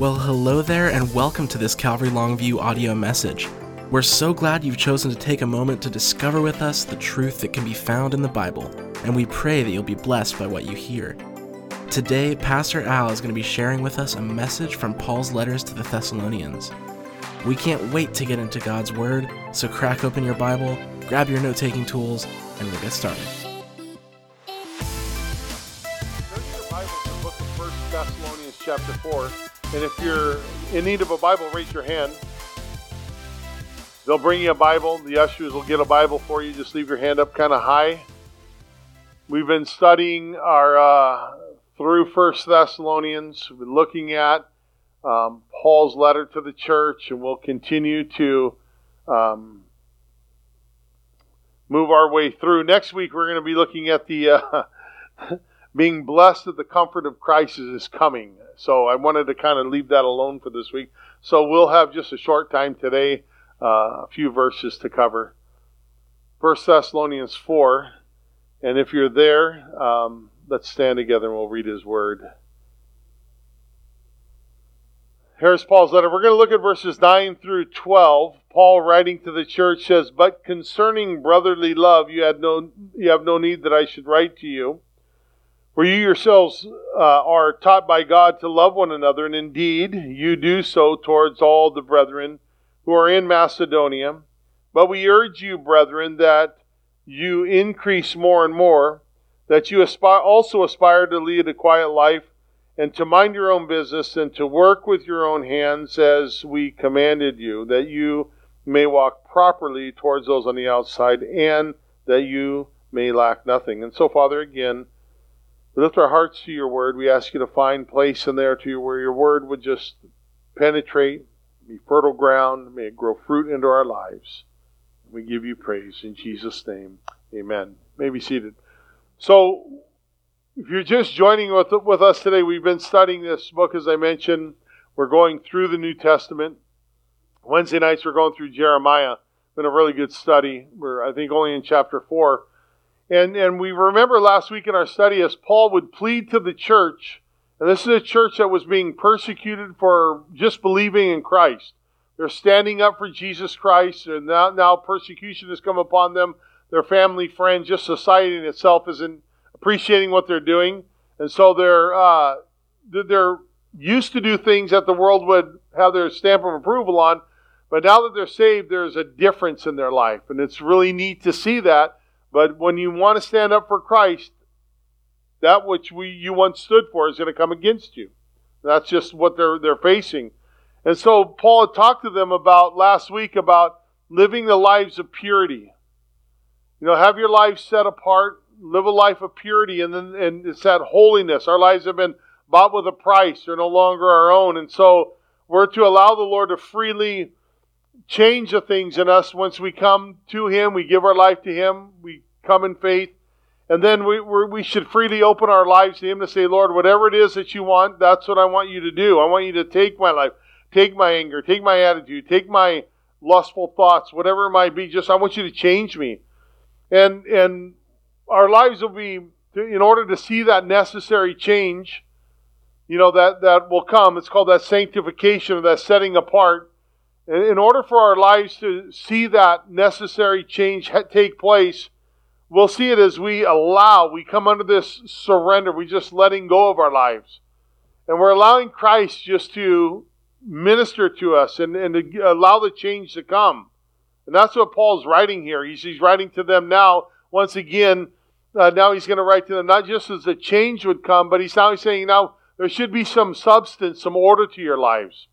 Well, hello there, and welcome to this Calvary Longview audio message. We're so glad you've chosen to take a moment to discover with us the truth that can be found in the Bible, and we pray that you'll be blessed by what you hear. Today, Pastor Al is going to be sharing with us a message from Paul's letters to the Thessalonians. We can't wait to get into God's Word, so crack open your Bible, grab your note taking tools, and we'll get started. Turn your to the book of 1 Thessalonians chapter 4. And if you're in need of a Bible, raise your hand. They'll bring you a Bible. The ushers will get a Bible for you. Just leave your hand up kind of high. We've been studying our uh, through First Thessalonians. We've been looking at um, Paul's letter to the church, and we'll continue to um, move our way through. Next week, we're going to be looking at the uh, being blessed that the comfort of Christ is coming. So I wanted to kind of leave that alone for this week. So we'll have just a short time today, uh, a few verses to cover. First Thessalonians 4. And if you're there, um, let's stand together and we'll read his word. Here's Paul's letter. We're going to look at verses 9 through 12. Paul, writing to the church, says, But concerning brotherly love, you, had no, you have no need that I should write to you. For you yourselves uh, are taught by God to love one another, and indeed you do so towards all the brethren who are in Macedonia. But we urge you, brethren, that you increase more and more, that you aspire, also aspire to lead a quiet life, and to mind your own business, and to work with your own hands as we commanded you, that you may walk properly towards those on the outside, and that you may lack nothing. And so, Father, again, we lift our hearts to your word. We ask you to find place in there to you where your word would just penetrate, be fertile ground, may it grow fruit into our lives. We give you praise in Jesus' name. Amen. You may be seated. So, if you're just joining with, with us today, we've been studying this book, as I mentioned. We're going through the New Testament. Wednesday nights, we're going through Jeremiah. Been a really good study. We're, I think, only in chapter 4. And, and we remember last week in our study as Paul would plead to the church, and this is a church that was being persecuted for just believing in Christ. They're standing up for Jesus Christ, and now, now persecution has come upon them. Their family, friends, just society in itself isn't appreciating what they're doing. And so they're, uh, they're used to do things that the world would have their stamp of approval on. But now that they're saved, there's a difference in their life. And it's really neat to see that but when you want to stand up for Christ, that which we you once stood for is going to come against you. That's just what they're they're facing. And so Paul had talked to them about last week about living the lives of purity. You know, have your life set apart, live a life of purity, and then and it's that holiness. Our lives have been bought with a price; they're no longer our own, and so we're to allow the Lord to freely change the things in us once we come to Him, we give our life to Him, we come in faith, and then we we should freely open our lives to Him to say, Lord, whatever it is that you want, that's what I want you to do. I want you to take my life, take my anger, take my attitude, take my lustful thoughts, whatever it might be. Just I want you to change me, and and our lives will be in order to see that necessary change. You know that that will come. It's called that sanctification or that setting apart in order for our lives to see that necessary change take place, we'll see it as we allow, we come under this surrender, We're just letting go of our lives. And we're allowing Christ just to minister to us and, and to allow the change to come. And that's what Paul's writing here. He's, he's writing to them now, once again, uh, now he's going to write to them not just as the change would come, but he's now saying now there should be some substance, some order to your lives.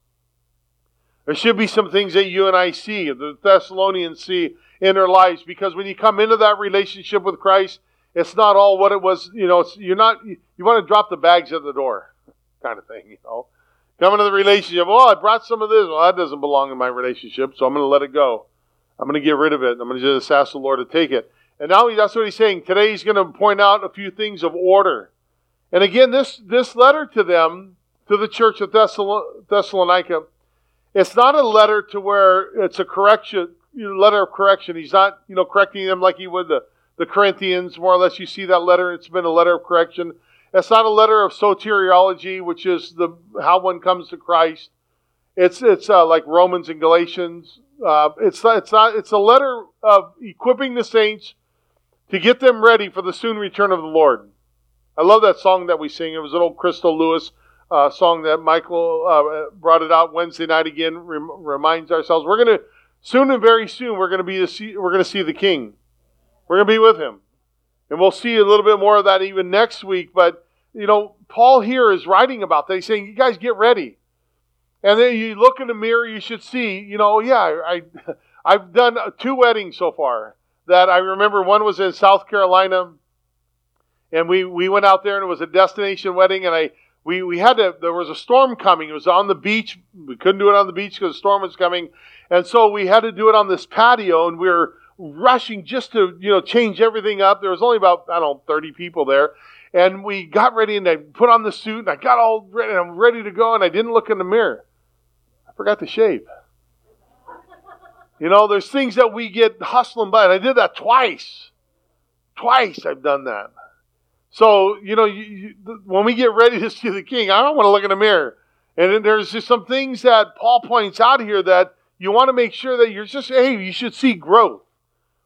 There should be some things that you and I see, the Thessalonians see in their lives, because when you come into that relationship with Christ, it's not all what it was. You know, you're not. You want to drop the bags at the door, kind of thing. You know, come into the relationship. Oh, I brought some of this. Well, that doesn't belong in my relationship, so I'm going to let it go. I'm going to get rid of it. I'm going to just ask the Lord to take it. And now that's what he's saying. Today he's going to point out a few things of order. And again, this this letter to them, to the church of Thessalonica it's not a letter to where it's a correction, letter of correction. He's not, you know, correcting them like he would the, the Corinthians. More or less, you see that letter. It's been a letter of correction. It's not a letter of soteriology, which is the how one comes to Christ. It's it's uh, like Romans and Galatians. Uh, it's it's not it's a letter of equipping the saints to get them ready for the soon return of the Lord. I love that song that we sing. It was an old Crystal Lewis uh, song that Michael uh, brought it out Wednesday night again. Rem- reminds ourselves we're going to soon and very soon we're going to be see, we're going to see the King. We're going to be with him, and we'll see a little bit more of that even next week. But you know, Paul here is writing about that. He's saying, "You guys get ready." And then you look in the mirror, you should see, you know, yeah, I, I've done two weddings so far. That I remember one was in South Carolina, and we, we went out there and it was a destination wedding, and I we, we had to there was a storm coming. It was on the beach. We couldn't do it on the beach because the storm was coming, and so we had to do it on this patio, and we were rushing just to you know change everything up. There was only about I don't know thirty people there, and we got ready and I put on the suit and I got all ready and I'm ready to go, and I didn't look in the mirror. I forgot to shave. You know, there's things that we get hustling by, and I did that twice. Twice I've done that. So, you know, you, you, when we get ready to see the king, I don't want to look in the mirror. And there's just some things that Paul points out here that you want to make sure that you're just, hey, you should see growth.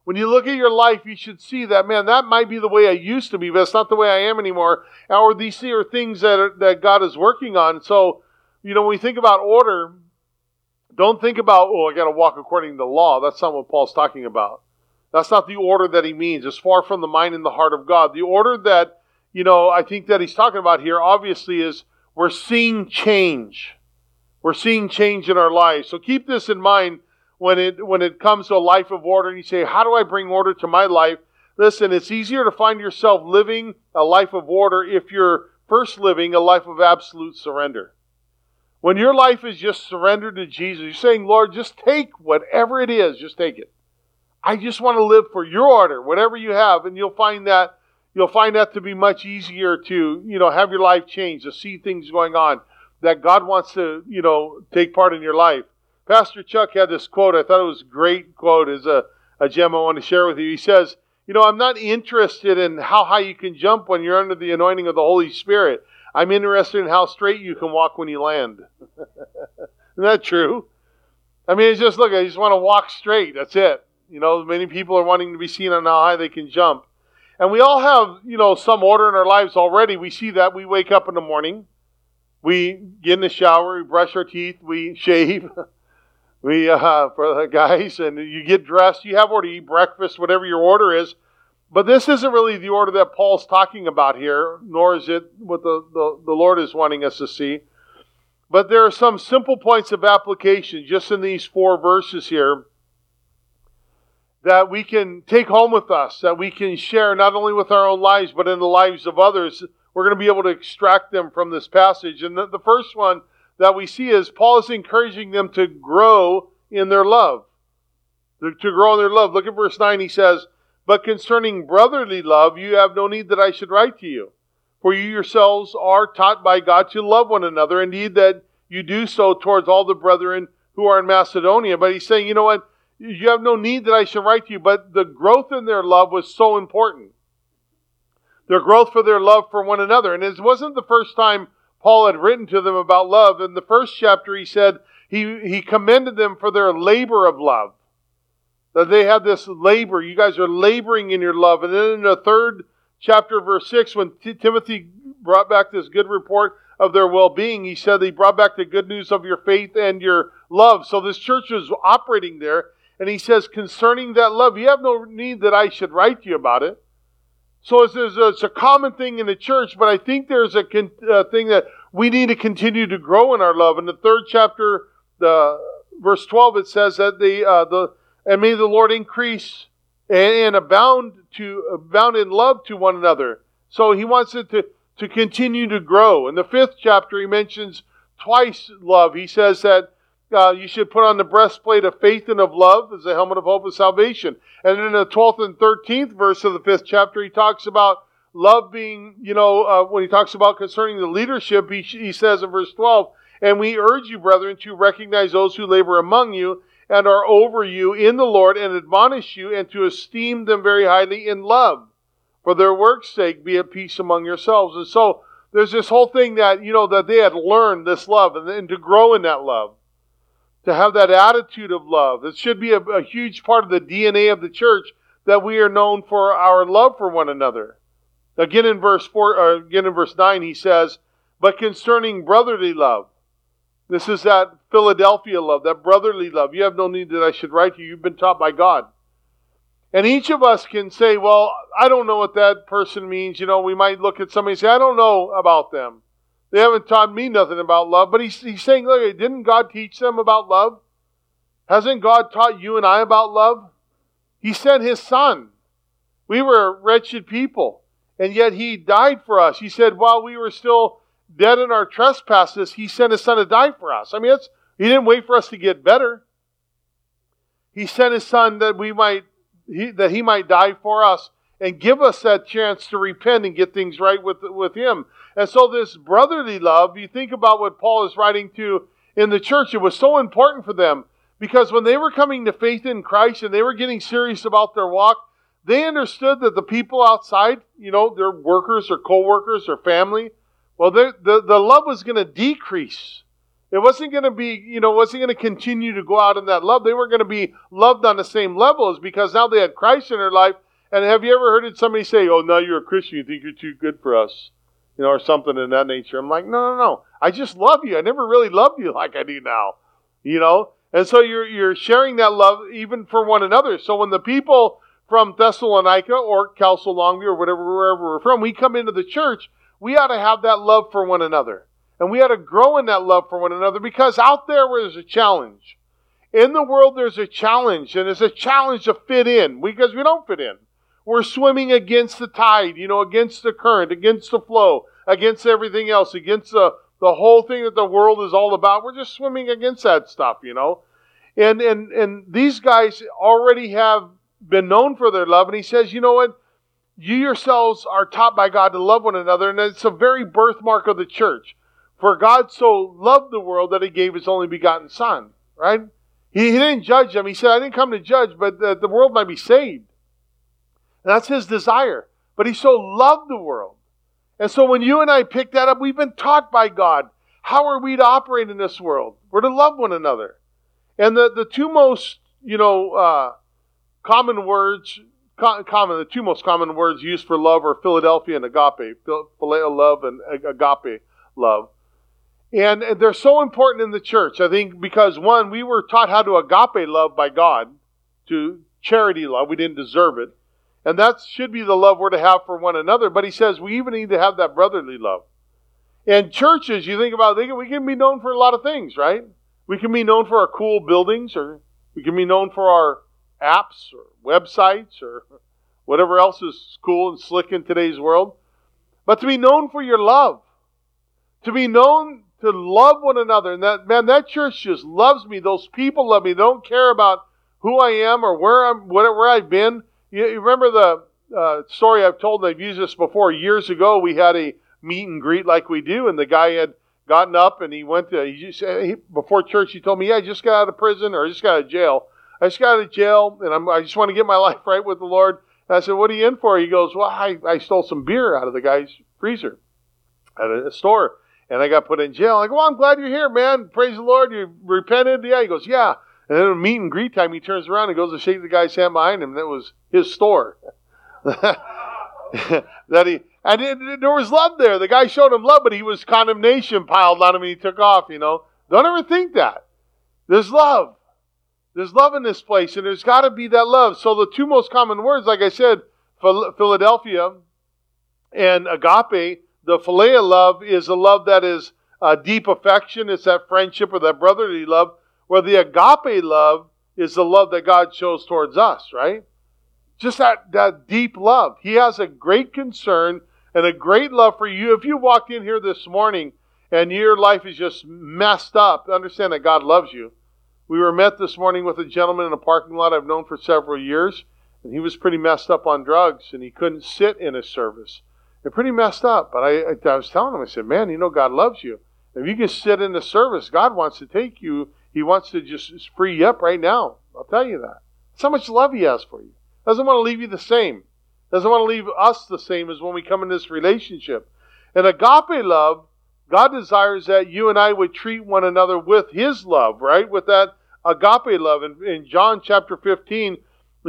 When you look at your life, you should see that, man, that might be the way I used to be, but it's not the way I am anymore. Or these are things that, are, that God is working on. So, you know, when we think about order, don't think about, oh, I got to walk according to the law. That's not what Paul's talking about. That's not the order that he means. It's far from the mind and the heart of God. The order that, you know, I think that he's talking about here, obviously, is we're seeing change. We're seeing change in our lives. So keep this in mind when it when it comes to a life of order and you say, How do I bring order to my life? Listen, it's easier to find yourself living a life of order if you're first living a life of absolute surrender. When your life is just surrendered to Jesus, you're saying, Lord, just take whatever it is, just take it. I just want to live for your order, whatever you have, and you'll find that you'll find that to be much easier to, you know, have your life change, to see things going on that God wants to, you know, take part in your life. Pastor Chuck had this quote. I thought it was a great quote as a, a gem I want to share with you. He says, You know, I'm not interested in how high you can jump when you're under the anointing of the Holy Spirit. I'm interested in how straight you can walk when you land. Isn't that true? I mean, it's just look, I just want to walk straight. That's it. You know, many people are wanting to be seen on how high they can jump. And we all have, you know, some order in our lives already. We see that. We wake up in the morning, we get in the shower, we brush our teeth, we shave. we, uh, for the guys, and you get dressed, you have order, you eat breakfast, whatever your order is. But this isn't really the order that Paul's talking about here, nor is it what the, the, the Lord is wanting us to see. But there are some simple points of application just in these four verses here that we can take home with us, that we can share not only with our own lives, but in the lives of others. We're going to be able to extract them from this passage. And the, the first one that we see is Paul is encouraging them to grow in their love. To, to grow in their love. Look at verse 9. He says, but concerning brotherly love, you have no need that I should write to you. For you yourselves are taught by God to love one another. Indeed, that you do so towards all the brethren who are in Macedonia. But he's saying, you know what? You have no need that I should write to you. But the growth in their love was so important. Their growth for their love for one another. And it wasn't the first time Paul had written to them about love. In the first chapter, he said he, he commended them for their labor of love that they had this labor. You guys are laboring in your love. And then in the third chapter, verse 6, when T- Timothy brought back this good report of their well being, he said he brought back the good news of your faith and your love. So this church was operating there. And he says, concerning that love, you have no need that I should write to you about it. So it's, it's a common thing in the church, but I think there's a con- uh, thing that we need to continue to grow in our love. In the third chapter, the verse 12, it says that the, uh, the, and may the Lord increase and abound to abound in love to one another. So he wants it to, to continue to grow. In the fifth chapter, he mentions twice love. He says that uh, you should put on the breastplate of faith and of love as a helmet of hope of salvation. And in the 12th and 13th verse of the fifth chapter, he talks about love being, you know, uh, when he talks about concerning the leadership, he, he says in verse 12, And we urge you, brethren, to recognize those who labor among you and are over you in the Lord and admonish you and to esteem them very highly in love. For their work's sake, be at peace among yourselves. And so there's this whole thing that, you know, that they had learned this love and, and to grow in that love, to have that attitude of love. It should be a, a huge part of the DNA of the church that we are known for our love for one another. Again in verse four, uh, again in verse nine, he says, "But concerning brotherly love, this is that Philadelphia love, that brotherly love. You have no need that I should write to you. You've been taught by God." And each of us can say, well, I don't know what that person means. You know, we might look at somebody and say, I don't know about them. They haven't taught me nothing about love. But he's, he's saying, look, didn't God teach them about love? Hasn't God taught you and I about love? He sent his son. We were wretched people, and yet he died for us. He said, while we were still dead in our trespasses, he sent his son to die for us. I mean, he didn't wait for us to get better. He sent his son that we might he, that he might die for us and give us that chance to repent and get things right with, with him. And so this brotherly love, you think about what Paul is writing to in the church, it was so important for them because when they were coming to faith in Christ and they were getting serious about their walk, they understood that the people outside, you know, their workers or co-workers or family, well, the, the love was going to decrease. It wasn't going to be, you know, wasn't going to continue to go out in that love. They weren't going to be loved on the same level as because now they had Christ in their life. And have you ever heard somebody say, "Oh, now you're a Christian, you think you're too good for us," you know, or something in that nature? I'm like, no, no, no. I just love you. I never really loved you like I do now, you know. And so you're you're sharing that love even for one another. So when the people from Thessalonica or Kelso Longview or whatever wherever we're from, we come into the church, we ought to have that love for one another. And we ought to grow in that love for one another because out there there's a challenge. In the world, there's a challenge, and it's a challenge to fit in because we don't fit in. We're swimming against the tide, you know, against the current, against the flow, against everything else, against the, the whole thing that the world is all about. We're just swimming against that stuff, you know. And, and, and these guys already have been known for their love. And he says, you know what? You yourselves are taught by God to love one another. And it's a very birthmark of the church. For God so loved the world that he gave his only begotten Son, right? He, he didn't judge them. He said, I didn't come to judge, but the, the world might be saved. That's his desire. But he so loved the world. And so when you and I pick that up, we've been taught by God. How are we to operate in this world? We're to love one another. And the, the two most, you know, uh, common words, co- common, the two most common words used for love are Philadelphia and agape. Phileo love and agape love. And they're so important in the church, I think, because one, we were taught how to agape love by God, to charity love. We didn't deserve it. And that should be the love we're to have for one another. But he says we even need to have that brotherly love. And churches, you think about it, we can be known for a lot of things, right? We can be known for our cool buildings, or we can be known for our apps or websites or whatever else is cool and slick in today's world. But to be known for your love, to be known to love one another. And that man, that church just loves me. Those people love me. They don't care about who I am or where I'm, where I've been. You, you remember the uh, story I've told? I've used this before. Years ago, we had a meet and greet like we do, and the guy had gotten up and he went to. He just he, before church. He told me, "Yeah, I just got out of prison or I just got out of jail. I just got out of jail, and I'm, I just want to get my life right with the Lord." And I said, "What are you in for?" He goes, "Well, I, I stole some beer out of the guy's freezer at a store." and I got put in jail. I go, well, I'm glad you're here, man. Praise the Lord. You repented. Yeah. He goes, yeah. And then meet and greet time, he turns around and goes to shake the guy's hand behind him. That was his store. that he and it, there was love there. The guy showed him love, but he was condemnation piled on him, and he took off. You know, don't ever think that. There's love. There's love in this place, and there's got to be that love. So the two most common words, like I said, Philadelphia and agape, the philea love is a love that is a deep affection. It's that friendship or that brotherly love. Where the agape love is the love that God shows towards us, right? Just that, that deep love. He has a great concern and a great love for you. If you walked in here this morning and your life is just messed up, understand that God loves you. We were met this morning with a gentleman in a parking lot I've known for several years, and he was pretty messed up on drugs, and he couldn't sit in a service. They're pretty messed up. But I, I was telling him, I said, man, you know, God loves you. If you can sit in the service, God wants to take you. He wants to just free you up right now. I'll tell you that. That's how much love He has for you. Doesn't want to leave you the same. Doesn't want to leave us the same as when we come in this relationship. And agape love, God desires that you and I would treat one another with His love, right? With that agape love. In, in John chapter 15,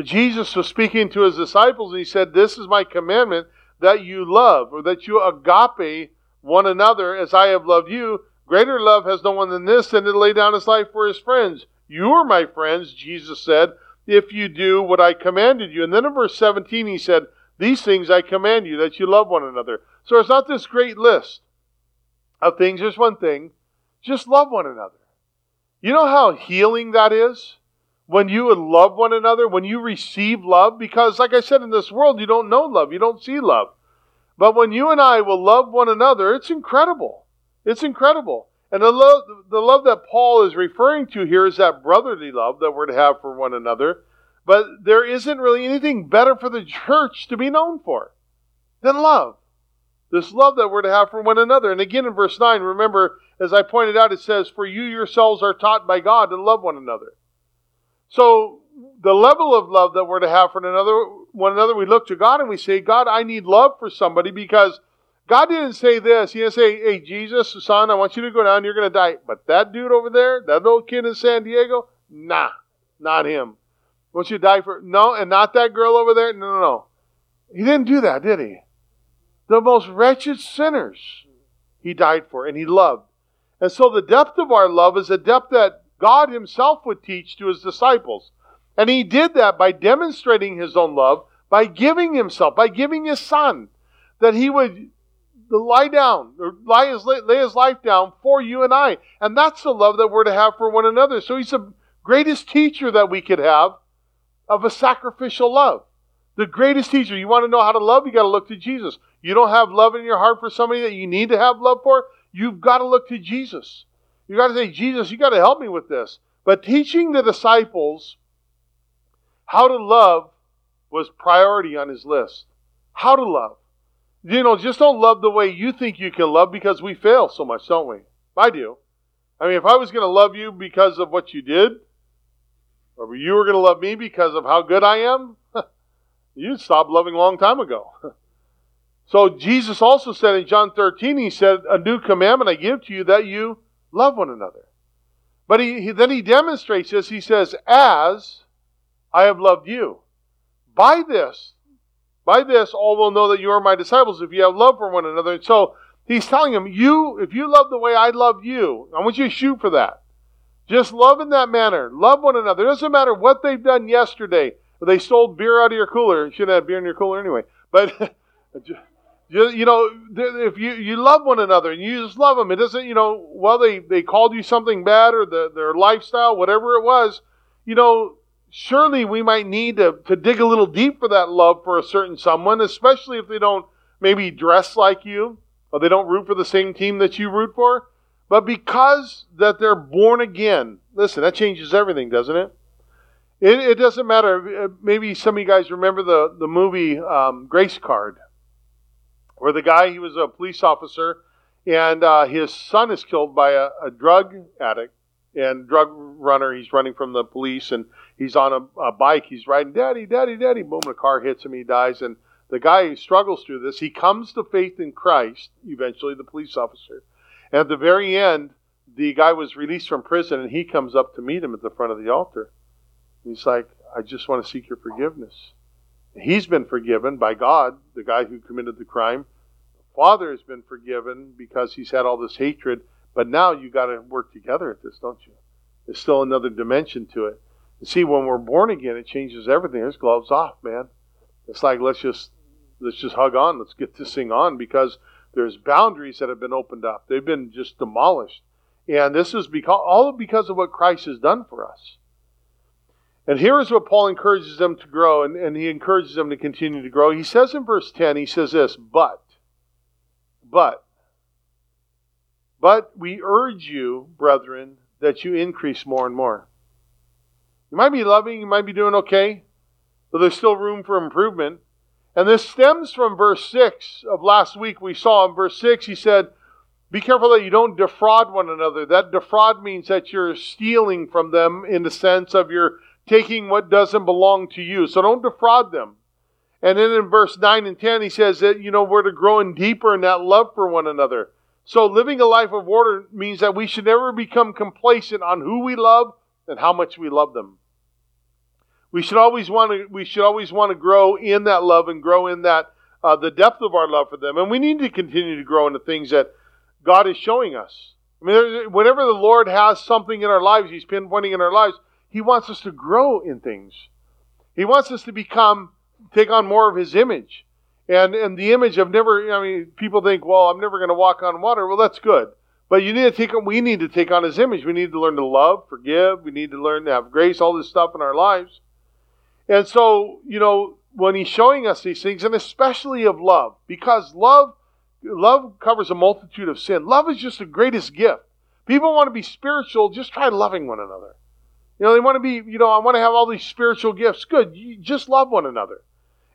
Jesus was speaking to his disciples and he said, This is my commandment that you love, or that you agape one another as I have loved you. Greater love has no one than this, than to lay down his life for his friends. You are my friends, Jesus said, if you do what I commanded you. And then in verse 17, he said, These things I command you, that you love one another. So it's not this great list of things. There's one thing just love one another. You know how healing that is? When you would love one another, when you receive love, because like I said, in this world, you don't know love, you don't see love. But when you and I will love one another, it's incredible. It's incredible. And the love, the love that Paul is referring to here is that brotherly love that we're to have for one another. But there isn't really anything better for the church to be known for than love. This love that we're to have for one another. And again in verse 9, remember, as I pointed out, it says, For you yourselves are taught by God to love one another. So the level of love that we're to have for another, one another, we look to God and we say, God, I need love for somebody because God didn't say this. He didn't say, hey, Jesus, son, I want you to go down. You're going to die. But that dude over there, that little kid in San Diego, nah, not him. I want you to die for, no, and not that girl over there. No, no, no. He didn't do that, did he? The most wretched sinners he died for and he loved. And so the depth of our love is a depth that God himself would teach to his disciples. And he did that by demonstrating his own love, by giving himself, by giving his son, that he would lie down, or lie his, lay his life down for you and I. And that's the love that we're to have for one another. So he's the greatest teacher that we could have of a sacrificial love. The greatest teacher. You want to know how to love? You got to look to Jesus. You don't have love in your heart for somebody that you need to have love for? You've got to look to Jesus. You got to say, Jesus, you got to help me with this. But teaching the disciples how to love was priority on his list. How to love. You know, just don't love the way you think you can love because we fail so much, don't we? I do. I mean, if I was going to love you because of what you did, or you were going to love me because of how good I am, you'd stop loving a long time ago. so Jesus also said in John 13, he said, A new commandment I give to you that you love one another. But he, he, then he demonstrates this. He says, As I have loved you. By this, by this, all will know that you are my disciples if you have love for one another. And so he's telling them, You, if you love the way I love you, I want you to shoot for that. Just love in that manner. Love one another. It doesn't matter what they've done yesterday. They stole beer out of your cooler. You shouldn't have beer in your cooler anyway. But you know, if you, you love one another and you just love them, it doesn't, you know, well, they, they called you something bad or the, their lifestyle, whatever it was, you know, surely we might need to, to dig a little deep for that love for a certain someone, especially if they don't maybe dress like you or they don't root for the same team that you root for. But because that they're born again, listen, that changes everything, doesn't it? It, it doesn't matter. Maybe some of you guys remember the, the movie um, Grace Card where the guy, he was a police officer, and uh, his son is killed by a, a, drug addict and drug runner. He's running from the police, and he's on a, a bike. He's riding, Daddy, Daddy, Daddy. Boom, A car hits him. He dies. And the guy struggles through this. He comes to faith in Christ, eventually, the police officer. And at the very end, the guy was released from prison, and he comes up to meet him at the front of the altar. He's like, I just want to seek your forgiveness. He's been forgiven by God, the guy who committed the crime. The father has been forgiven because he's had all this hatred. But now you got to work together at this, don't you? There's still another dimension to it. You see, when we're born again, it changes everything. There's gloves off, man. It's like let's just let's just hug on. Let's get this thing on because there's boundaries that have been opened up. They've been just demolished, and this is because all because of what Christ has done for us. And here is what Paul encourages them to grow, and, and he encourages them to continue to grow. He says in verse 10, he says this, but, but, but we urge you, brethren, that you increase more and more. You might be loving, you might be doing okay, but there's still room for improvement. And this stems from verse 6 of last week. We saw in verse 6, he said, Be careful that you don't defraud one another. That defraud means that you're stealing from them in the sense of you're taking what doesn't belong to you. So don't defraud them. And then in verse 9 and 10, he says that, you know, we're to grow in deeper in that love for one another. So living a life of order means that we should never become complacent on who we love and how much we love them. We should always want to we should always want to grow in that love and grow in that uh, the depth of our love for them. And we need to continue to grow in the things that God is showing us. I mean, whenever the Lord has something in our lives, He's pinpointing in our lives, He wants us to grow in things. He wants us to become, take on more of His image. And, and the image of never, I mean, people think, well, I'm never going to walk on water. Well, that's good. But you need to take, we need to take on His image. We need to learn to love, forgive. We need to learn to have grace, all this stuff in our lives. And so, you know, when He's showing us these things, and especially of love, because love, love covers a multitude of sin. Love is just the greatest gift. People want to be spiritual, just try loving one another. You know, they want to be, you know, I want to have all these spiritual gifts. Good. You just love one another.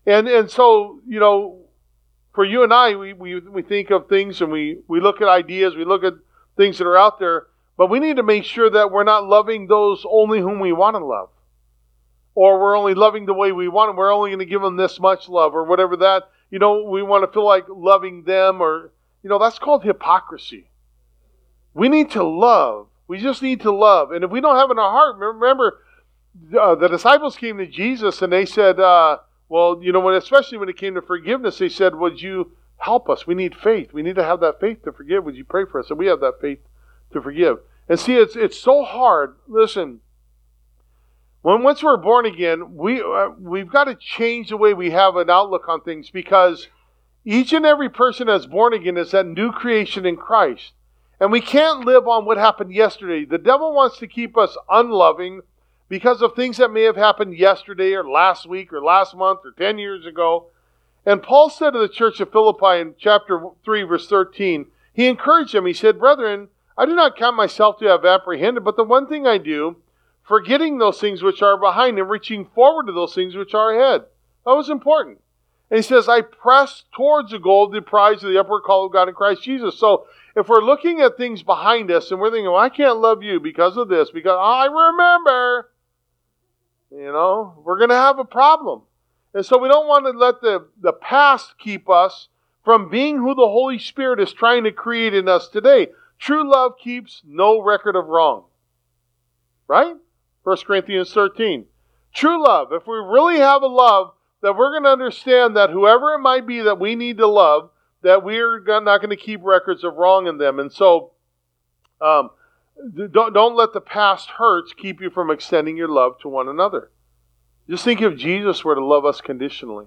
And and so, you know, for you and I, we, we, we think of things and we, we look at ideas, we look at things that are out there, but we need to make sure that we're not loving those only whom we want to love. Or we're only loving the way we want them. We're only going to give them this much love or whatever that, you know, we want to feel like loving them or, you know, that's called hypocrisy. We need to love. We just need to love. And if we don't have in our heart, remember, uh, the disciples came to Jesus and they said, uh, well, you know, when especially when it came to forgiveness, they said, "Would you help us? We need faith. We need to have that faith to forgive. Would you pray for us?" And we have that faith to forgive. And see, it's it's so hard. Listen, when once we're born again, we uh, we've got to change the way we have an outlook on things because each and every person that's born again is that new creation in Christ. And we can't live on what happened yesterday. The devil wants to keep us unloving because of things that may have happened yesterday or last week or last month or 10 years ago. And Paul said to the church of Philippi in chapter 3, verse 13, he encouraged them. He said, Brethren, I do not count myself to have apprehended, but the one thing I do, forgetting those things which are behind and reaching forward to those things which are ahead. That was important. And he says, I press towards the goal, of the prize of the upward call of God in Christ Jesus. So if we're looking at things behind us and we're thinking, well, I can't love you because of this, because ah, I remember, you know, we're going to have a problem. And so we don't want to let the, the past keep us from being who the Holy Spirit is trying to create in us today. True love keeps no record of wrong. Right? 1 Corinthians 13. True love. If we really have a love, that we're going to understand that whoever it might be that we need to love, that we're not going to keep records of wrong in them. And so, um, don't, don't let the past hurts keep you from extending your love to one another. Just think if Jesus were to love us conditionally.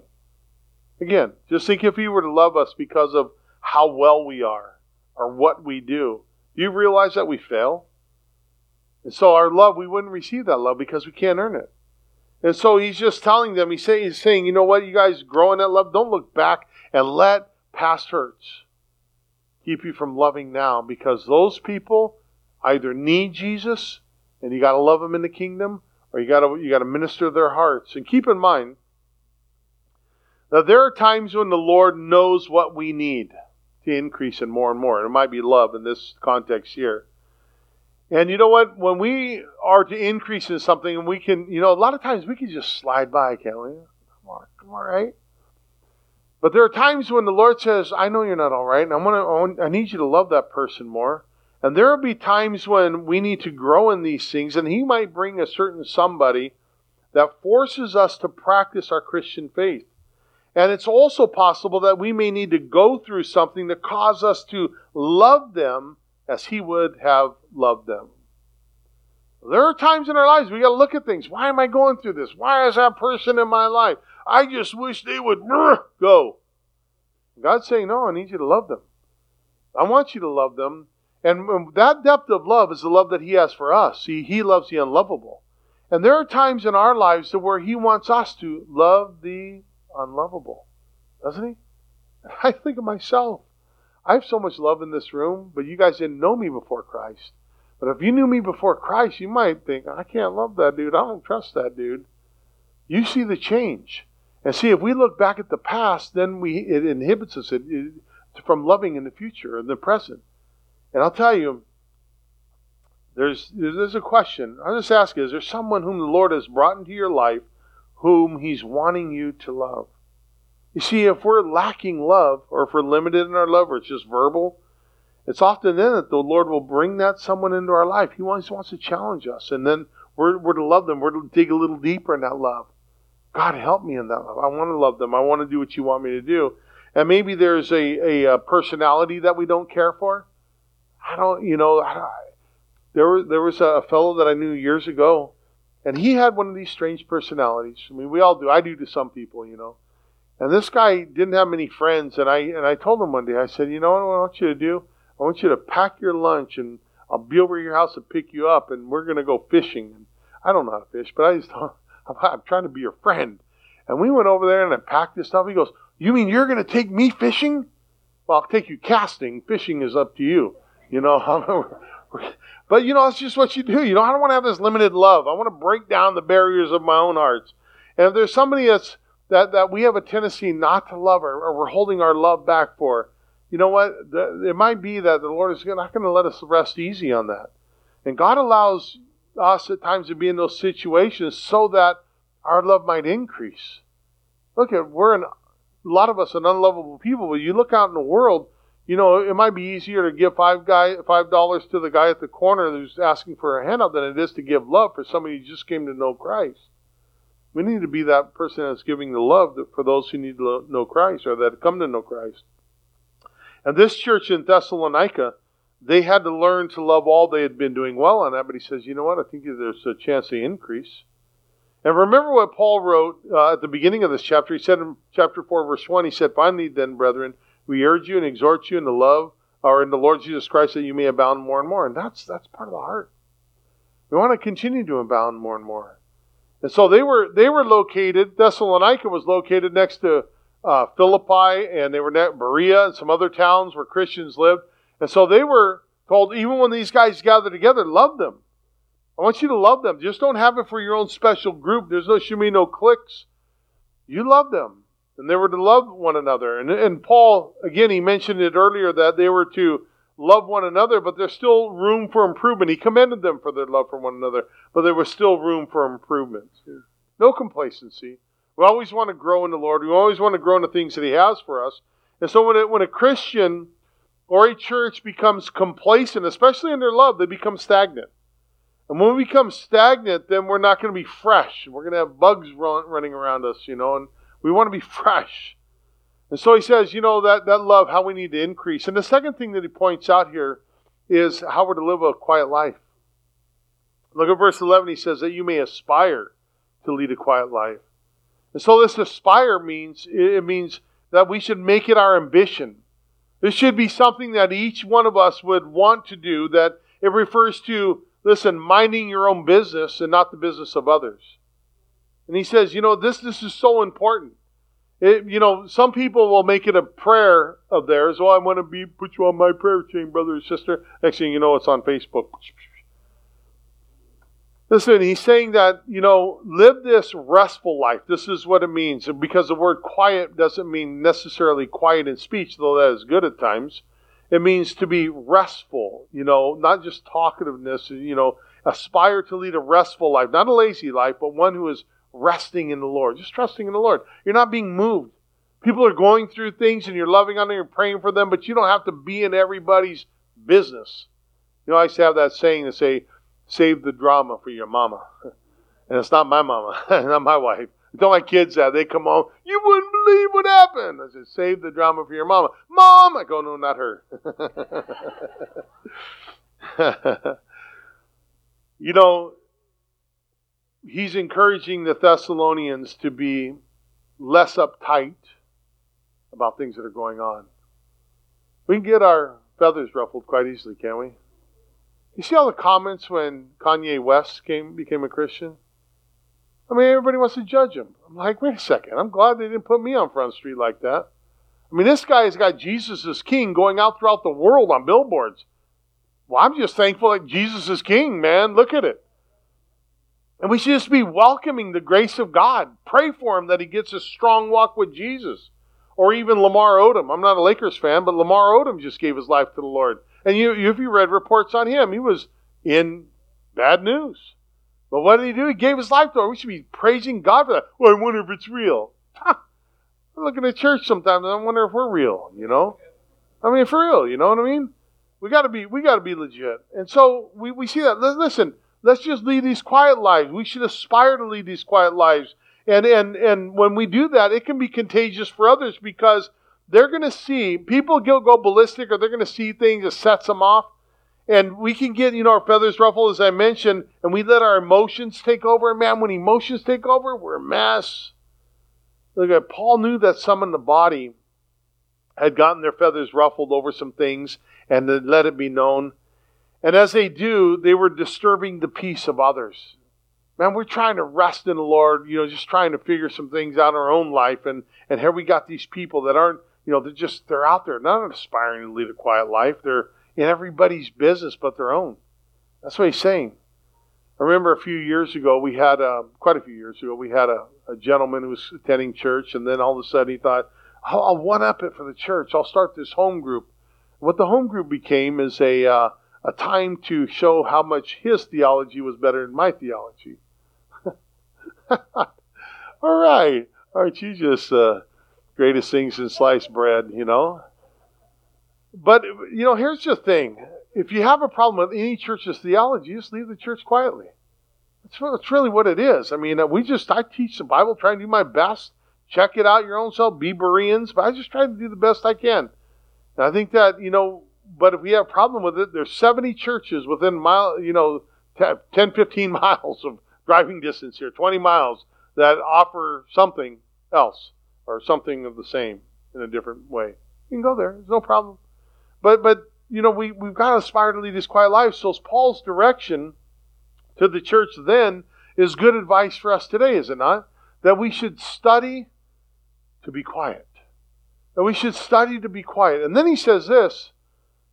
Again, just think if he were to love us because of how well we are or what we do. Do you realize that we fail? And so our love, we wouldn't receive that love because we can't earn it. And so he's just telling them, he's saying, he's saying, you know what, you guys grow in that love. Don't look back and let past hurts keep you from loving now because those people either need Jesus and you got to love them in the kingdom or you got to you got to minister their hearts. And keep in mind that there are times when the Lord knows what we need to increase in more and more. And it might be love in this context here. And you know what? When we are to increase in something, and we can, you know, a lot of times we can just slide by, can't we? Come on, come on, right? But there are times when the Lord says, "I know you're not all right, and I want to, I need you to love that person more." And there will be times when we need to grow in these things, and He might bring a certain somebody that forces us to practice our Christian faith. And it's also possible that we may need to go through something to cause us to love them as He would have loved them. There are times in our lives we got to look at things. Why am I going through this? Why is that person in my life? I just wish they would go. God's saying, No, I need you to love them. I want you to love them and um, that depth of love is the love that He has for us. See, He loves the unlovable. And there are times in our lives where He wants us to love the unlovable. Doesn't He? I think of myself. I have so much love in this room, but you guys didn't know me before Christ. But if you knew me before Christ, you might think, I can't love that dude. I don't trust that dude. You see the change. And see, if we look back at the past, then we it inhibits us from loving in the future and the present. And I'll tell you, there's, there's a question. I'll just ask you, is there someone whom the Lord has brought into your life whom He's wanting you to love? You see, if we're lacking love, or if we're limited in our love, or it's just verbal, it's often then that the Lord will bring that someone into our life. He wants, wants to challenge us. And then we're, we're to love them. We're to dig a little deeper in that love. God, help me in that love. I want to love them. I want to do what you want me to do. And maybe there's a, a, a personality that we don't care for. I don't, you know, I, there, was, there was a fellow that I knew years ago, and he had one of these strange personalities. I mean, we all do. I do to some people, you know. And this guy didn't have many friends, and I and I told him one day, I said, you know what I want you to do? I want you to pack your lunch, and I'll be over your house and pick you up, and we're gonna go fishing. And I don't know how to fish, but I just thought I'm trying to be your friend. And we went over there and I packed this stuff. He goes, You mean you're going to take me fishing? Well, I'll take you casting. Fishing is up to you. You know, but you know, it's just what you do. You know, I don't want to have this limited love. I want to break down the barriers of my own hearts. And if there's somebody that's that, that we have a tendency not to love or, or we're holding our love back for, you know what? The, it might be that the Lord is not going to let us rest easy on that. And God allows us at times to be in those situations so that our love might increase. Look at we're an, a lot of us an unlovable people, but you look out in the world, you know, it might be easier to give five guy five dollars to the guy at the corner who's asking for a handout than it is to give love for somebody who just came to know Christ. We need to be that person that's giving the love for those who need to know Christ or that come to know Christ. And this church in Thessalonica, they had to learn to love all they had been doing well on that. But he says, you know what? I think there's a chance to increase. And remember what Paul wrote uh, at the beginning of this chapter. He said in chapter 4, verse 1, he said, Finally, then, brethren, we urge you and exhort you in the love or in the Lord Jesus Christ that you may abound more and more. And that's that's part of the heart. We want to continue to abound more and more. And so they were they were located. Thessalonica was located next to uh, Philippi, and they were near Berea and some other towns where Christians lived. And so they were told, even when these guys gathered together, love them. I want you to love them. Just don't have it for your own special group. There's no should be no cliques. You love them. And they were to love one another. And, and Paul, again, he mentioned it earlier that they were to love one another, but there's still room for improvement. He commended them for their love for one another, but there was still room for improvement. No complacency. We always want to grow in the Lord. We always want to grow in the things that He has for us. And so when, it, when a Christian or a church becomes complacent, especially in their love, they become stagnant. And when we become stagnant, then we're not going to be fresh. We're going to have bugs run, running around us, you know, and we want to be fresh. And so he says, you know, that, that love, how we need to increase. And the second thing that he points out here is how we're to live a quiet life. Look at verse 11. He says that you may aspire to lead a quiet life. And so this aspire means, it means that we should make it our ambition. This should be something that each one of us would want to do, that it refers to Listen, minding your own business and not the business of others. And he says, you know, this this is so important. It, you know, some people will make it a prayer of theirs. Oh, I want to be put you on my prayer chain, brother or sister. Next thing you know, it's on Facebook. Listen, he's saying that, you know, live this restful life. This is what it means. Because the word quiet doesn't mean necessarily quiet in speech, though that is good at times. It means to be restful, you know, not just talkativeness, you know, aspire to lead a restful life, not a lazy life, but one who is resting in the Lord, just trusting in the Lord. You're not being moved. People are going through things and you're loving on them, you're praying for them, but you don't have to be in everybody's business. You know, I used to have that saying to say, save the drama for your mama. And it's not my mama, not my wife. I tell my kids that. They come home, you wouldn't believe what happened. I said, save the drama for your mama. Mom! I go, no, not her. you know, he's encouraging the Thessalonians to be less uptight about things that are going on. We can get our feathers ruffled quite easily, can't we? You see all the comments when Kanye West came became a Christian? I mean, everybody wants to judge him. I'm like, wait a second. I'm glad they didn't put me on Front Street like that. I mean, this guy has got Jesus as king going out throughout the world on billboards. Well, I'm just thankful that Jesus is king, man. Look at it. And we should just be welcoming the grace of God. Pray for him that he gets a strong walk with Jesus. Or even Lamar Odom. I'm not a Lakers fan, but Lamar Odom just gave his life to the Lord. And you, if you read reports on him, he was in bad news. But what did he do? He gave his life to her. We should be praising God for that. Well, I wonder if it's real. I look the church sometimes and I wonder if we're real, you know? I mean, for real, you know what I mean? We gotta be, we gotta be legit. And so we, we see that. Listen, let's just lead these quiet lives. We should aspire to lead these quiet lives. And, and, and when we do that, it can be contagious for others because they're going to see, people go, ballistic or they're going to see things that sets them off. And we can get, you know, our feathers ruffled, as I mentioned, and we let our emotions take over. And man, when emotions take over, we're a mess. Look at Paul knew that some in the body had gotten their feathers ruffled over some things and then let it be known. And as they do, they were disturbing the peace of others. Man, we're trying to rest in the Lord, you know, just trying to figure some things out in our own life. And, and here we got these people that aren't, you know, they're just, they're out there, not aspiring to lead a quiet life. They're in everybody's business but their own. That's what he's saying. I remember a few years ago, we had, quite a few years ago, we had a, a gentleman who was attending church, and then all of a sudden he thought, I'll, I'll one up it for the church. I'll start this home group. What the home group became is a, uh, a time to show how much his theology was better than my theology. all right. Aren't you just uh, greatest things in sliced bread, you know? But, you know, here's the thing. If you have a problem with any church's theology, just leave the church quietly. That's, that's really what it is. I mean, we just, I teach the Bible, try and do my best. Check it out your own self, be Bereans, but I just try to do the best I can. And I think that, you know, but if we have a problem with it, there's 70 churches within mile, you know, 10, 15 miles of driving distance here, 20 miles, that offer something else or something of the same in a different way. You can go there. There's no problem. But, but you know, we, we've got to aspire to lead this quiet life. So Paul's direction to the church then is good advice for us today, is it not? That we should study to be quiet. That we should study to be quiet. And then he says this.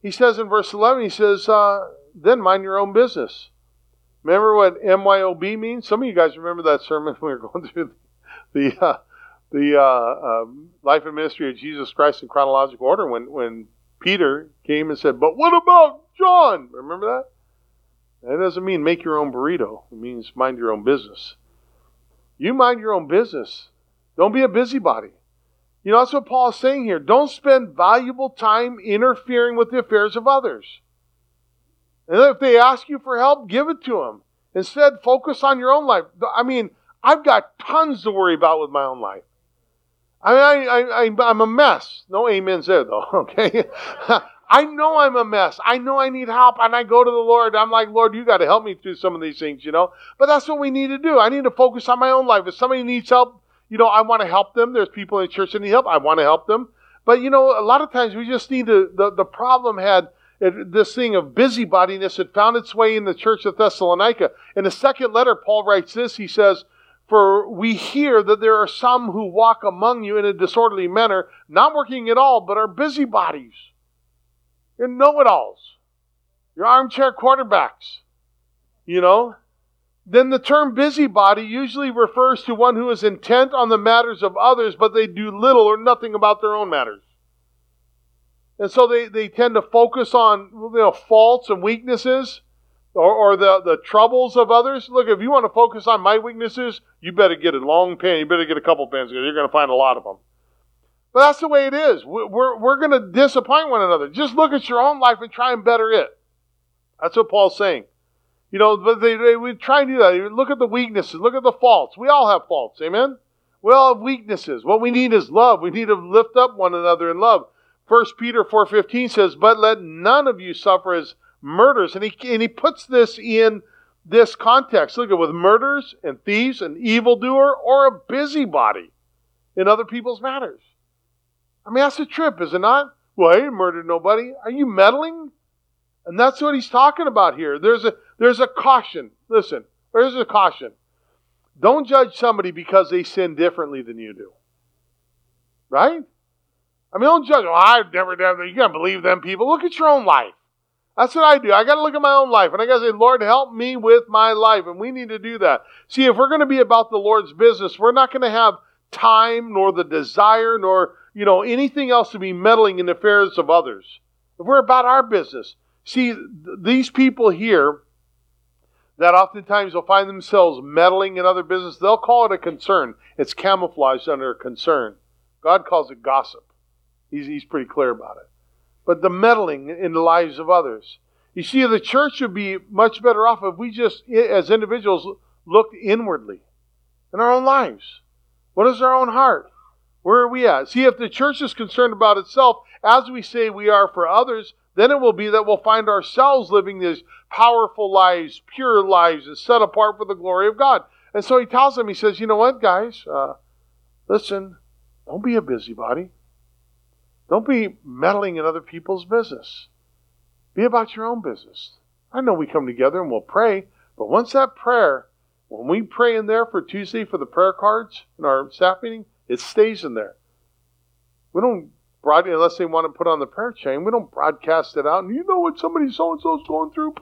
He says in verse 11, he says, uh, then mind your own business. Remember what MYOB means? Some of you guys remember that sermon when we were going through the uh, the uh, um, life and ministry of Jesus Christ in chronological order when when Peter came and said, "But what about John?" Remember that? That doesn't mean make your own burrito. It means mind your own business. You mind your own business. Don't be a busybody. You know, that's what Paul is saying here. Don't spend valuable time interfering with the affairs of others. And if they ask you for help, give it to them. Instead, focus on your own life. I mean, I've got tons to worry about with my own life. I mean, I, I, I'm a mess. No amens there, though, okay? I know I'm a mess. I know I need help, and I go to the Lord. I'm like, Lord, you got to help me through some of these things, you know? But that's what we need to do. I need to focus on my own life. If somebody needs help, you know, I want to help them. There's people in the church that need help. I want to help them. But, you know, a lot of times we just need to, the, the problem had it, this thing of busybodiness had found its way in the church of Thessalonica. In the second letter, Paul writes this. He says, For we hear that there are some who walk among you in a disorderly manner, not working at all, but are busybodies. You're know it alls. You're armchair quarterbacks. You know? Then the term busybody usually refers to one who is intent on the matters of others, but they do little or nothing about their own matters. And so they, they tend to focus on you know, faults and weaknesses or, or the, the troubles of others. Look, if you want to focus on my weaknesses, you better get a long pen. You better get a couple pens because you're going to find a lot of them. But that's the way it is. We're, we're going to disappoint one another. Just look at your own life and try and better it. That's what Paul's saying. You know, but they, they we try and do that. Look at the weaknesses. Look at the faults. We all have faults. Amen? We all have weaknesses. What we need is love. We need to lift up one another in love. 1 Peter 4.15 says, But let none of you suffer as murders. And he, and he puts this in this context. Look at with murders and thieves, an evildoer, or a busybody in other people's matters. I mean, that's a trip, is it not? Well, I didn't murder nobody. Are you meddling? And that's what he's talking about here. There's a there's a caution. Listen, there's a caution. Don't judge somebody because they sin differently than you do. Right? I mean, don't judge. Oh, well, I've never done that. You can't believe them people. Look at your own life. That's what I do. I got to look at my own life. And I got to say, Lord, help me with my life. And we need to do that. See, if we're going to be about the Lord's business, we're not going to have time nor the desire nor, you know, anything else to be meddling in the affairs of others. If we're about our business. See, th- these people here that oftentimes will find themselves meddling in other business, they'll call it a concern. It's camouflaged under a concern. God calls it gossip. He's, he's pretty clear about it. But the meddling in the lives of others. You see, the church would be much better off if we just, as individuals, looked inwardly in our own lives. What is our own heart? Where are we at? See, if the church is concerned about itself, as we say we are for others, then it will be that we'll find ourselves living these powerful lives, pure lives, and set apart for the glory of God. And so he tells them, he says, you know what, guys? Uh, listen, don't be a busybody. Don't be meddling in other people's business. Be about your own business. I know we come together and we'll pray, but once that prayer, when we pray in there for Tuesday for the prayer cards in our staff meeting, it stays in there. We don't broad unless they want to put on the prayer chain, we don't broadcast it out. And you know what somebody so and so is going through?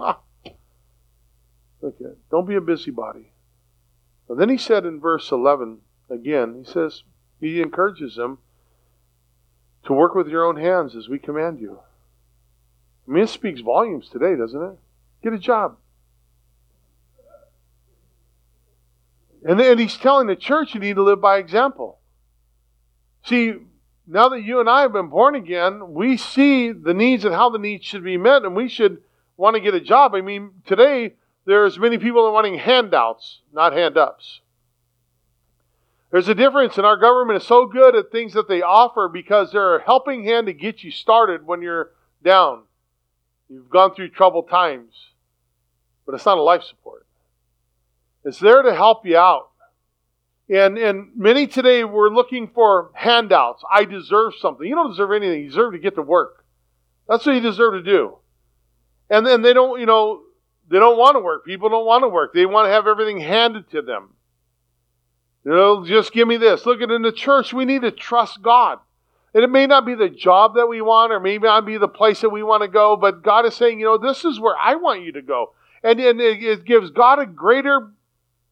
Okay, don't be a busybody. And then he said in verse 11 again, he says, he encourages them to work with your own hands as we command you. I mean, it speaks volumes today, doesn't it? Get a job. And then he's telling the church you need to live by example. See, now that you and I have been born again, we see the needs and how the needs should be met, and we should want to get a job. I mean, today there's many people that are wanting handouts, not hand ups. There's a difference, and our government is so good at things that they offer because they're a helping hand to get you started when you're down. You've gone through troubled times, but it's not a life support. It's there to help you out. And, and many today were looking for handouts. I deserve something. You don't deserve anything. You deserve to get to work. That's what you deserve to do. And then they don't, you know, they don't want to work. People don't want to work. They want to have everything handed to them. You know, just give me this. Look at in the church, we need to trust God. And it may not be the job that we want, or maybe not be the place that we want to go, but God is saying, you know, this is where I want you to go. And, and it, it gives God a greater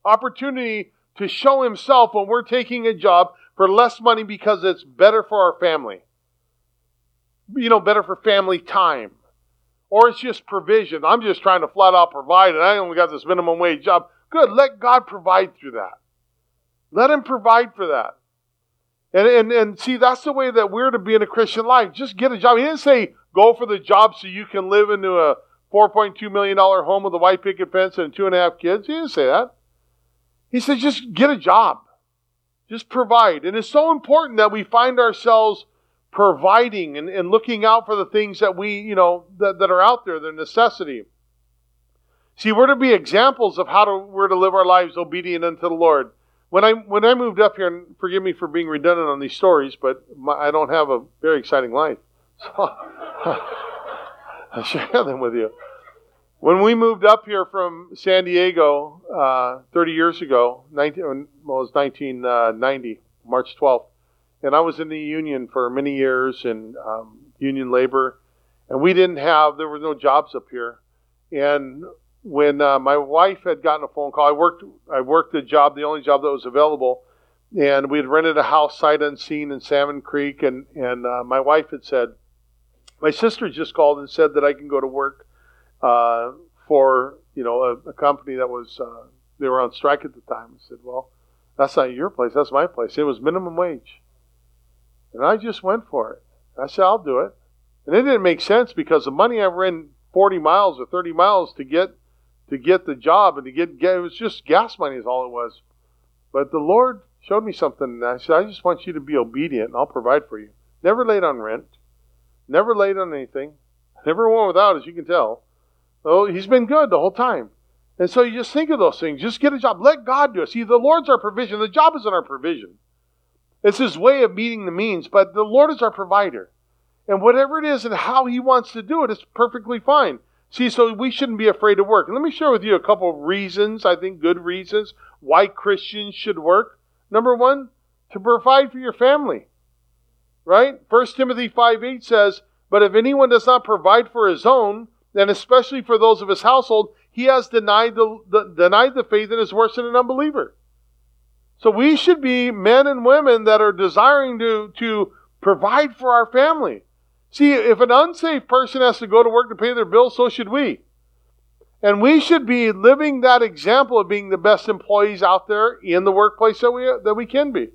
opportunity to show himself when we're taking a job for less money because it's better for our family. You know, better for family time. Or it's just provision. I'm just trying to flat out provide and I only got this minimum wage job. Good. Let God provide through that. Let Him provide for that. And, and, and see, that's the way that we're to be in a Christian life. Just get a job. He didn't say go for the job so you can live into a $4.2 million home with a white picket fence and two and a half kids. He didn't say that. He said, just get a job. Just provide. And it's so important that we find ourselves providing and, and looking out for the things that we, you know, that, that are out there, the necessity. See, we're to be examples of how to, we're to live our lives obedient unto the Lord. When I when I moved up here, and forgive me for being redundant on these stories, but my, I don't have a very exciting life, so I'll share them with you. When we moved up here from San Diego uh, 30 years ago, 19, well, it was 1990, March 12th, and I was in the union for many years in um, union labor, and we didn't have, there were no jobs up here. And when uh, my wife had gotten a phone call, I worked, I worked the job, the only job that was available, and we had rented a house sight unseen in Salmon Creek, and, and uh, my wife had said, my sister just called and said that I can go to work uh, for you know a, a, company that was uh, they were on strike at the time. I said, "Well, that's not your place. That's my place." It was minimum wage, and I just went for it. I said, "I'll do it," and it didn't make sense because the money I ran forty miles or thirty miles to get to get the job and to get, get it was just gas money is all it was. But the Lord showed me something, and I said, "I just want you to be obedient, and I'll provide for you." Never late on rent, never late on anything, never went without, as you can tell. Oh, he's been good the whole time. And so you just think of those things. Just get a job. Let God do it. See, the Lord's our provision. The job isn't our provision. It's his way of meeting the means, but the Lord is our provider. And whatever it is and how he wants to do it, it's perfectly fine. See, so we shouldn't be afraid to work. And let me share with you a couple of reasons, I think good reasons, why Christians should work. Number one, to provide for your family. Right? 1 Timothy 5 8 says, But if anyone does not provide for his own, and especially for those of his household, he has denied the, the, denied the faith and is worse than an unbeliever. So we should be men and women that are desiring to, to provide for our family. See, if an unsafe person has to go to work to pay their bills, so should we. And we should be living that example of being the best employees out there in the workplace that we, that we can be.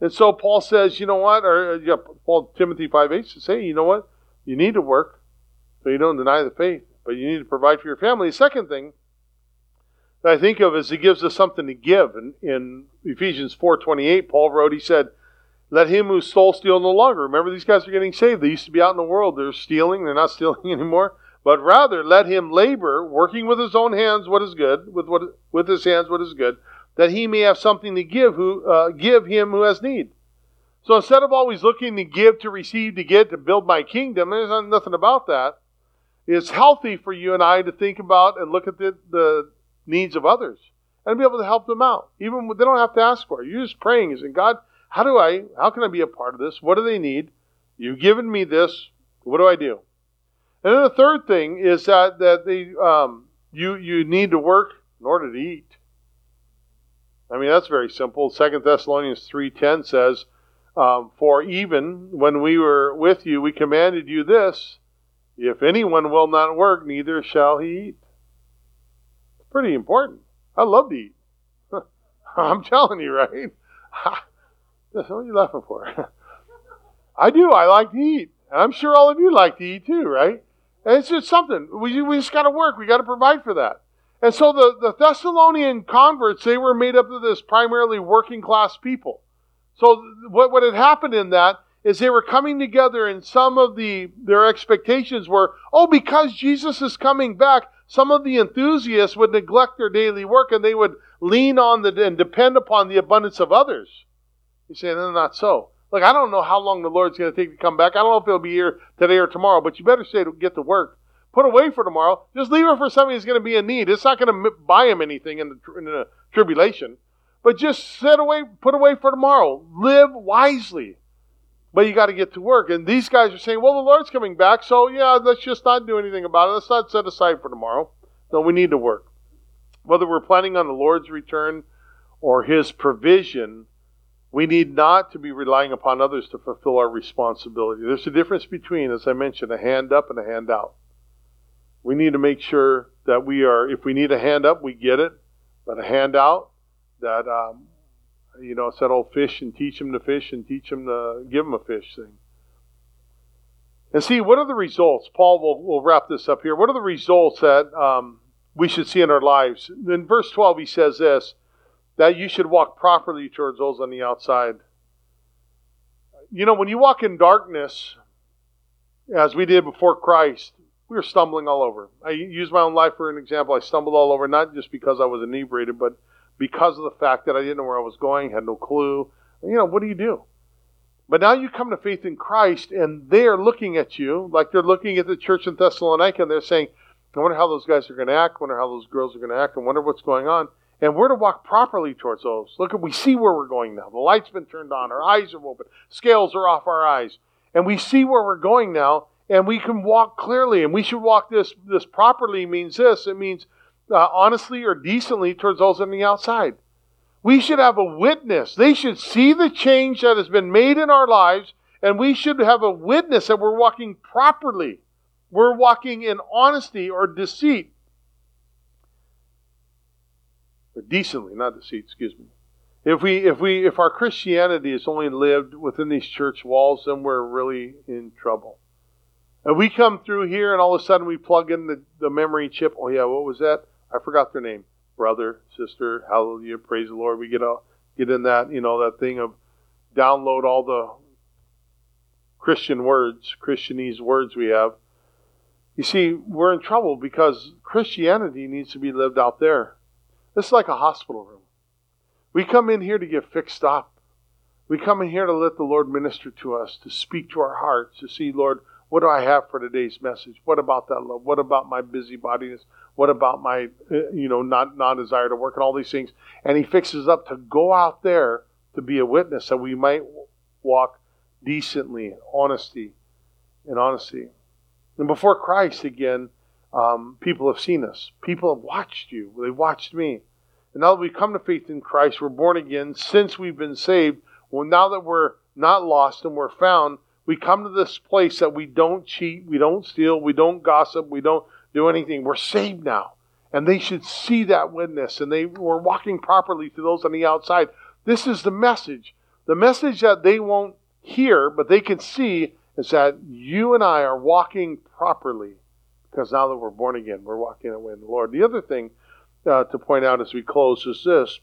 And so Paul says, you know what? Or uh, yeah, Paul Timothy 5 8 says, hey, you know what? You need to work, so you don't deny the faith, but you need to provide for your family. The second thing that I think of is he gives us something to give. In, in Ephesians 4.28, Paul wrote, he said, let him who stole steal no longer. Remember, these guys are getting saved. They used to be out in the world. They're stealing. They're not stealing anymore. But rather, let him labor, working with his own hands what is good, with, what, with his hands what is good, that he may have something to give, who, uh, give him who has need. So instead of always looking to give, to receive, to get, to build my kingdom, there's nothing about that. It's healthy for you and I to think about and look at the, the needs of others and be able to help them out. Even when they don't have to ask for it. You're just praying, saying, God, how do I, how can I be a part of this? What do they need? You've given me this. What do I do? And then the third thing is that, that they, um, you, you need to work in order to eat. I mean, that's very simple. Second Thessalonians 3.10 says, um, For even when we were with you, we commanded you this, if anyone will not work, neither shall he eat. It's pretty important. I love to eat. I'm telling you, right? what are you laughing for? I do. I like to eat. And I'm sure all of you like to eat too, right? And it's just something. We, we just got to work. We got to provide for that. And so the, the Thessalonian converts, they were made up of this primarily working class people. So what, what had happened in that is they were coming together and some of the their expectations were, oh, because Jesus is coming back, some of the enthusiasts would neglect their daily work and they would lean on the and depend upon the abundance of others. You say, no, not so. Look, I don't know how long the Lord's going to take to come back. I don't know if he'll be here today or tomorrow, but you better stay to get to work. Put away for tomorrow. Just leave it for somebody who's going to be in need. It's not going to buy him anything in the, in the tribulation. But just set away, put away for tomorrow. Live wisely. But you got to get to work. And these guys are saying, well, the Lord's coming back, so yeah, let's just not do anything about it. Let's not set aside for tomorrow. No, we need to work. Whether we're planning on the Lord's return or His provision, we need not to be relying upon others to fulfill our responsibility. There's a difference between, as I mentioned, a hand up and a hand out. We need to make sure that we are, if we need a hand up, we get it, but a hand out, that, um, you know, it's that old fish and teach them to fish and teach them to give them a fish thing. And see, what are the results? Paul will, will wrap this up here. What are the results that um, we should see in our lives? In verse 12, he says this that you should walk properly towards those on the outside. You know, when you walk in darkness, as we did before Christ, we were stumbling all over. I use my own life for an example. I stumbled all over, not just because I was inebriated, but because of the fact that I didn't know where I was going, had no clue. You know, what do you do? But now you come to faith in Christ, and they are looking at you like they're looking at the church in Thessalonica, and they're saying, I wonder how those guys are going to act. Wonder how those girls are going to act. I wonder what's going on. And we're to walk properly towards those. Look, we see where we're going now. The light's been turned on. Our eyes are open. Scales are off our eyes. And we see where we're going now, and we can walk clearly. And we should walk this, this properly means this. It means uh, honestly or decently towards those on the outside. We should have a witness. They should see the change that has been made in our lives, and we should have a witness that we're walking properly. We're walking in honesty or deceit or decently, not deceit, excuse me. If we if we if our Christianity is only lived within these church walls, then we're really in trouble. And we come through here and all of a sudden we plug in the, the memory chip. Oh yeah, what was that? I forgot their name. Brother, sister, hallelujah, praise the Lord. We get a get in that, you know, that thing of download all the Christian words, Christianese words we have. You see, we're in trouble because Christianity needs to be lived out there. This is like a hospital room. We come in here to get fixed up. We come in here to let the Lord minister to us, to speak to our hearts, to see, Lord, what do I have for today's message? What about that love? What about my busybodiness? What about my, uh, you know, not non desire to work and all these things? And He fixes up to go out there to be a witness that we might walk decently, honesty, and honesty. And before Christ, again, um, people have seen us. People have watched you. They watched me. And now that we come to faith in Christ, we're born again. Since we've been saved, well, now that we're not lost and we're found, we come to this place that we don't cheat, we don't steal, we don't gossip, we don't do anything. We're saved now. And they should see that witness, and they were walking properly to those on the outside. This is the message The message that they won't hear, but they can see, is that you and I are walking properly because now that we're born again, we're walking away in the Lord. The other thing uh, to point out as we close is this: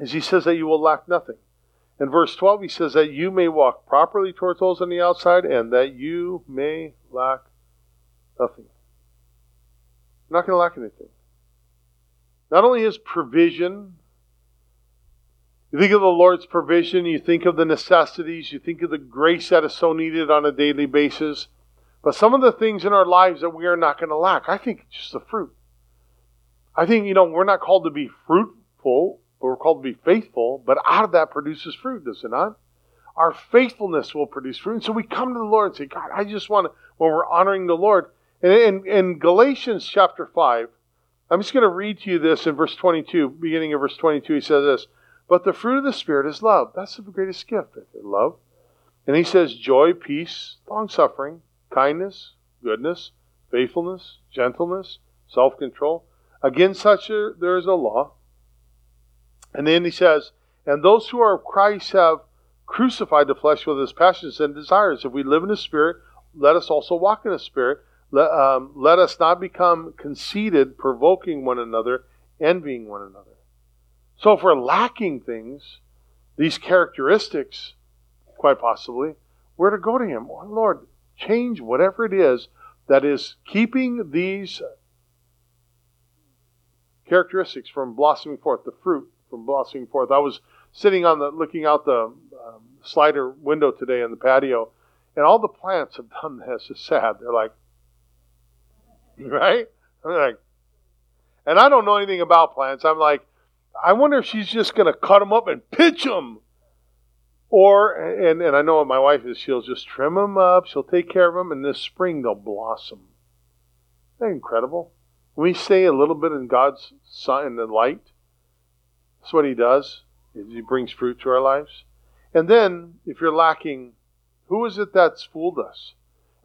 is He says that you will lack nothing. In verse 12, He says that you may walk properly towards those on the outside, and that you may lack nothing. You're not going to lack anything. Not only His provision. You think of the Lord's provision, you think of the necessities, you think of the grace that is so needed on a daily basis. But some of the things in our lives that we are not going to lack, I think it's just the fruit. I think, you know, we're not called to be fruitful, but we're called to be faithful. But out of that produces fruit, does it not? Our faithfulness will produce fruit. And so we come to the Lord and say, God, I just want to, when we're honoring the Lord. And in, in Galatians chapter 5, I'm just going to read to you this in verse 22, beginning of verse 22. He says this, But the fruit of the Spirit is love. That's the greatest gift, love. And he says joy, peace, long suffering, kindness, goodness, faithfulness, gentleness, self control. Against such a, there is a law. And then he says, And those who are of Christ have crucified the flesh with its passions and desires. If we live in the Spirit, let us also walk in the Spirit. Let, um, let us not become conceited, provoking one another, envying one another. So if we're lacking things, these characteristics, quite possibly, we're to go to Him. Oh, Lord, change whatever it is that is keeping these characteristics from blossoming forth, the fruit from blossoming forth. I was sitting on the looking out the um, slider window today in the patio, and all the plants have done this. It's sad. They're like, right? I'm like, and I don't know anything about plants. I'm like, I wonder if she's just going to cut them up and pitch them. Or, and, and I know what my wife is, she'll just trim them up, she'll take care of them, and this spring they'll blossom. Isn't that incredible? We stay a little bit in God's sun and the light, that's what He does. He brings fruit to our lives. And then, if you're lacking, who is it that's fooled us?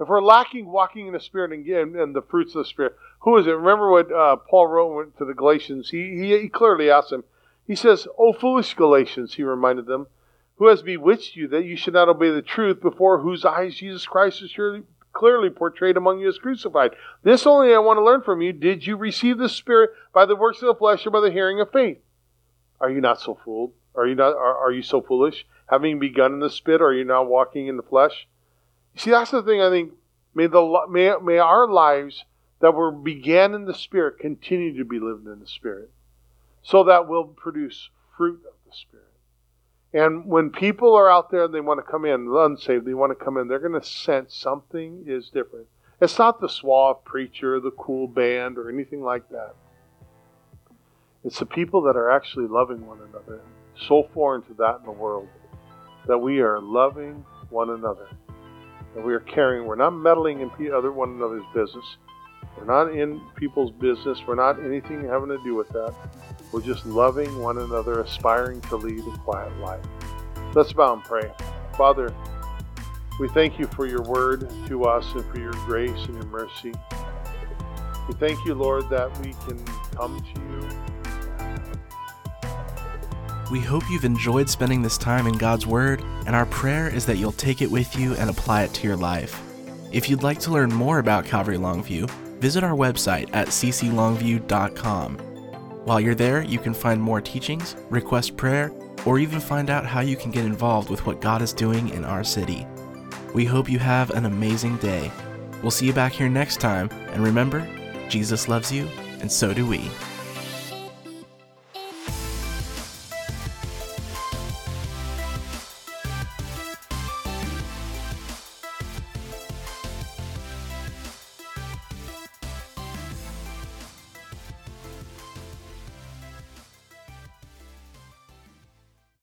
If we're lacking walking in the Spirit and, and the fruits of the Spirit, who is it? Remember what uh, Paul wrote to the Galatians? He, he, he clearly asked them. He says, "O foolish Galatians," he reminded them who has bewitched you that you should not obey the truth, before whose eyes Jesus Christ is surely clearly portrayed among you as crucified. This only I want to learn from you. Did you receive the Spirit by the works of the flesh or by the hearing of faith? Are you not so fooled? Are you not are, are you so foolish? Having begun in the spirit, are you now walking in the flesh? You see, that's the thing I think. May the may, may our lives that were began in the spirit continue to be lived in the spirit. So that we'll produce fruit of the spirit. And when people are out there and they want to come in, unsaved, they want to come in, they're going to sense something is different. It's not the suave preacher, the cool band, or anything like that. It's the people that are actually loving one another. So foreign to that in the world that we are loving one another. That we are caring. We're not meddling in other one another's business. We're not in people's business. We're not anything having to do with that. We're just loving one another, aspiring to lead a quiet life. Let's bow and pray. Father, we thank you for your word to us and for your grace and your mercy. We thank you, Lord, that we can come to you. We hope you've enjoyed spending this time in God's Word, and our prayer is that you'll take it with you and apply it to your life. If you'd like to learn more about Calvary Longview, visit our website at cclongview.com while you're there, you can find more teachings, request prayer, or even find out how you can get involved with what God is doing in our city. We hope you have an amazing day. We'll see you back here next time, and remember, Jesus loves you, and so do we.